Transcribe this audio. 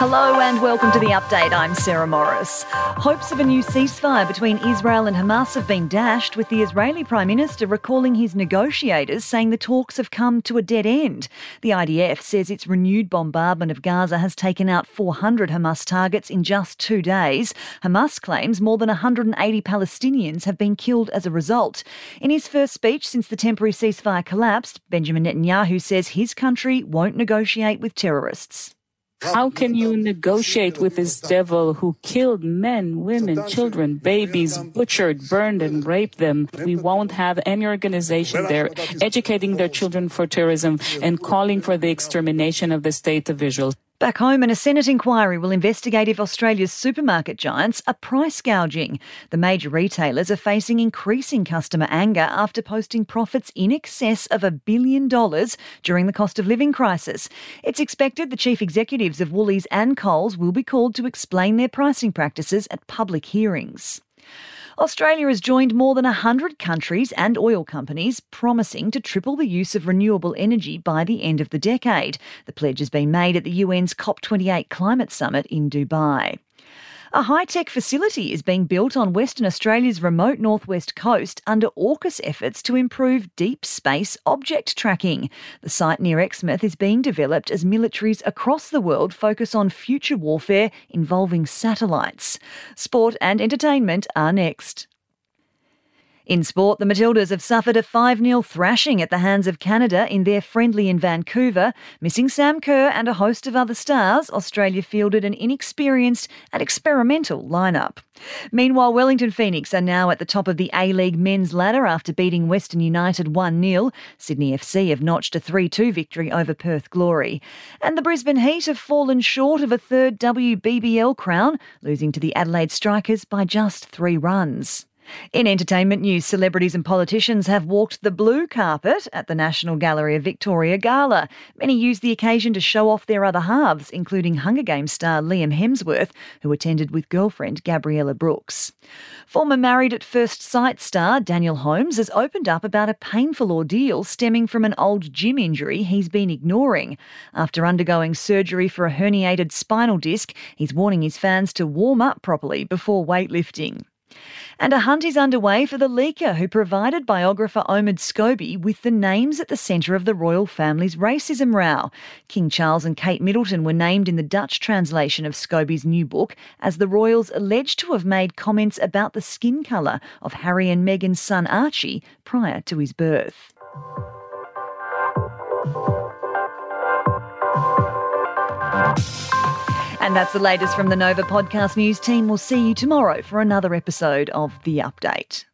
Hello and welcome to the update. I'm Sarah Morris. Hopes of a new ceasefire between Israel and Hamas have been dashed, with the Israeli Prime Minister recalling his negotiators, saying the talks have come to a dead end. The IDF says its renewed bombardment of Gaza has taken out 400 Hamas targets in just two days. Hamas claims more than 180 Palestinians have been killed as a result. In his first speech since the temporary ceasefire collapsed, Benjamin Netanyahu says his country won't negotiate with terrorists. How can you negotiate with this devil who killed men, women, children, babies, butchered, burned, and raped them? We won't have any organization there educating their children for terrorism and calling for the extermination of the state of Israel. Back home, and a Senate inquiry will investigate if Australia's supermarket giants are price gouging. The major retailers are facing increasing customer anger after posting profits in excess of a billion dollars during the cost of living crisis. It's expected the chief executives of Woolies and Coles will be called to explain their pricing practices at public hearings. Australia has joined more than 100 countries and oil companies promising to triple the use of renewable energy by the end of the decade. The pledge has been made at the UN's COP28 climate summit in Dubai. A high tech facility is being built on Western Australia's remote northwest coast under AUKUS efforts to improve deep space object tracking. The site near Exmouth is being developed as militaries across the world focus on future warfare involving satellites. Sport and entertainment are next. In sport, the Matildas have suffered a 5 0 thrashing at the hands of Canada in their friendly in Vancouver. Missing Sam Kerr and a host of other stars, Australia fielded an inexperienced and experimental lineup. Meanwhile, Wellington Phoenix are now at the top of the A League men's ladder after beating Western United 1 0. Sydney FC have notched a 3 2 victory over Perth Glory. And the Brisbane Heat have fallen short of a third WBBL crown, losing to the Adelaide Strikers by just three runs. In entertainment news, celebrities and politicians have walked the blue carpet at the National Gallery of Victoria Gala. Many used the occasion to show off their other halves, including Hunger Games star Liam Hemsworth, who attended with girlfriend Gabriella Brooks. Former Married at First Sight star Daniel Holmes has opened up about a painful ordeal stemming from an old gym injury he's been ignoring. After undergoing surgery for a herniated spinal disc, he's warning his fans to warm up properly before weightlifting. And a hunt is underway for the leaker who provided biographer Omid Scobie with the names at the centre of the royal family's racism row. King Charles and Kate Middleton were named in the Dutch translation of Scobie's new book as the royals alleged to have made comments about the skin colour of Harry and Meghan's son Archie prior to his birth. And that's the latest from the Nova Podcast News team. We'll see you tomorrow for another episode of The Update.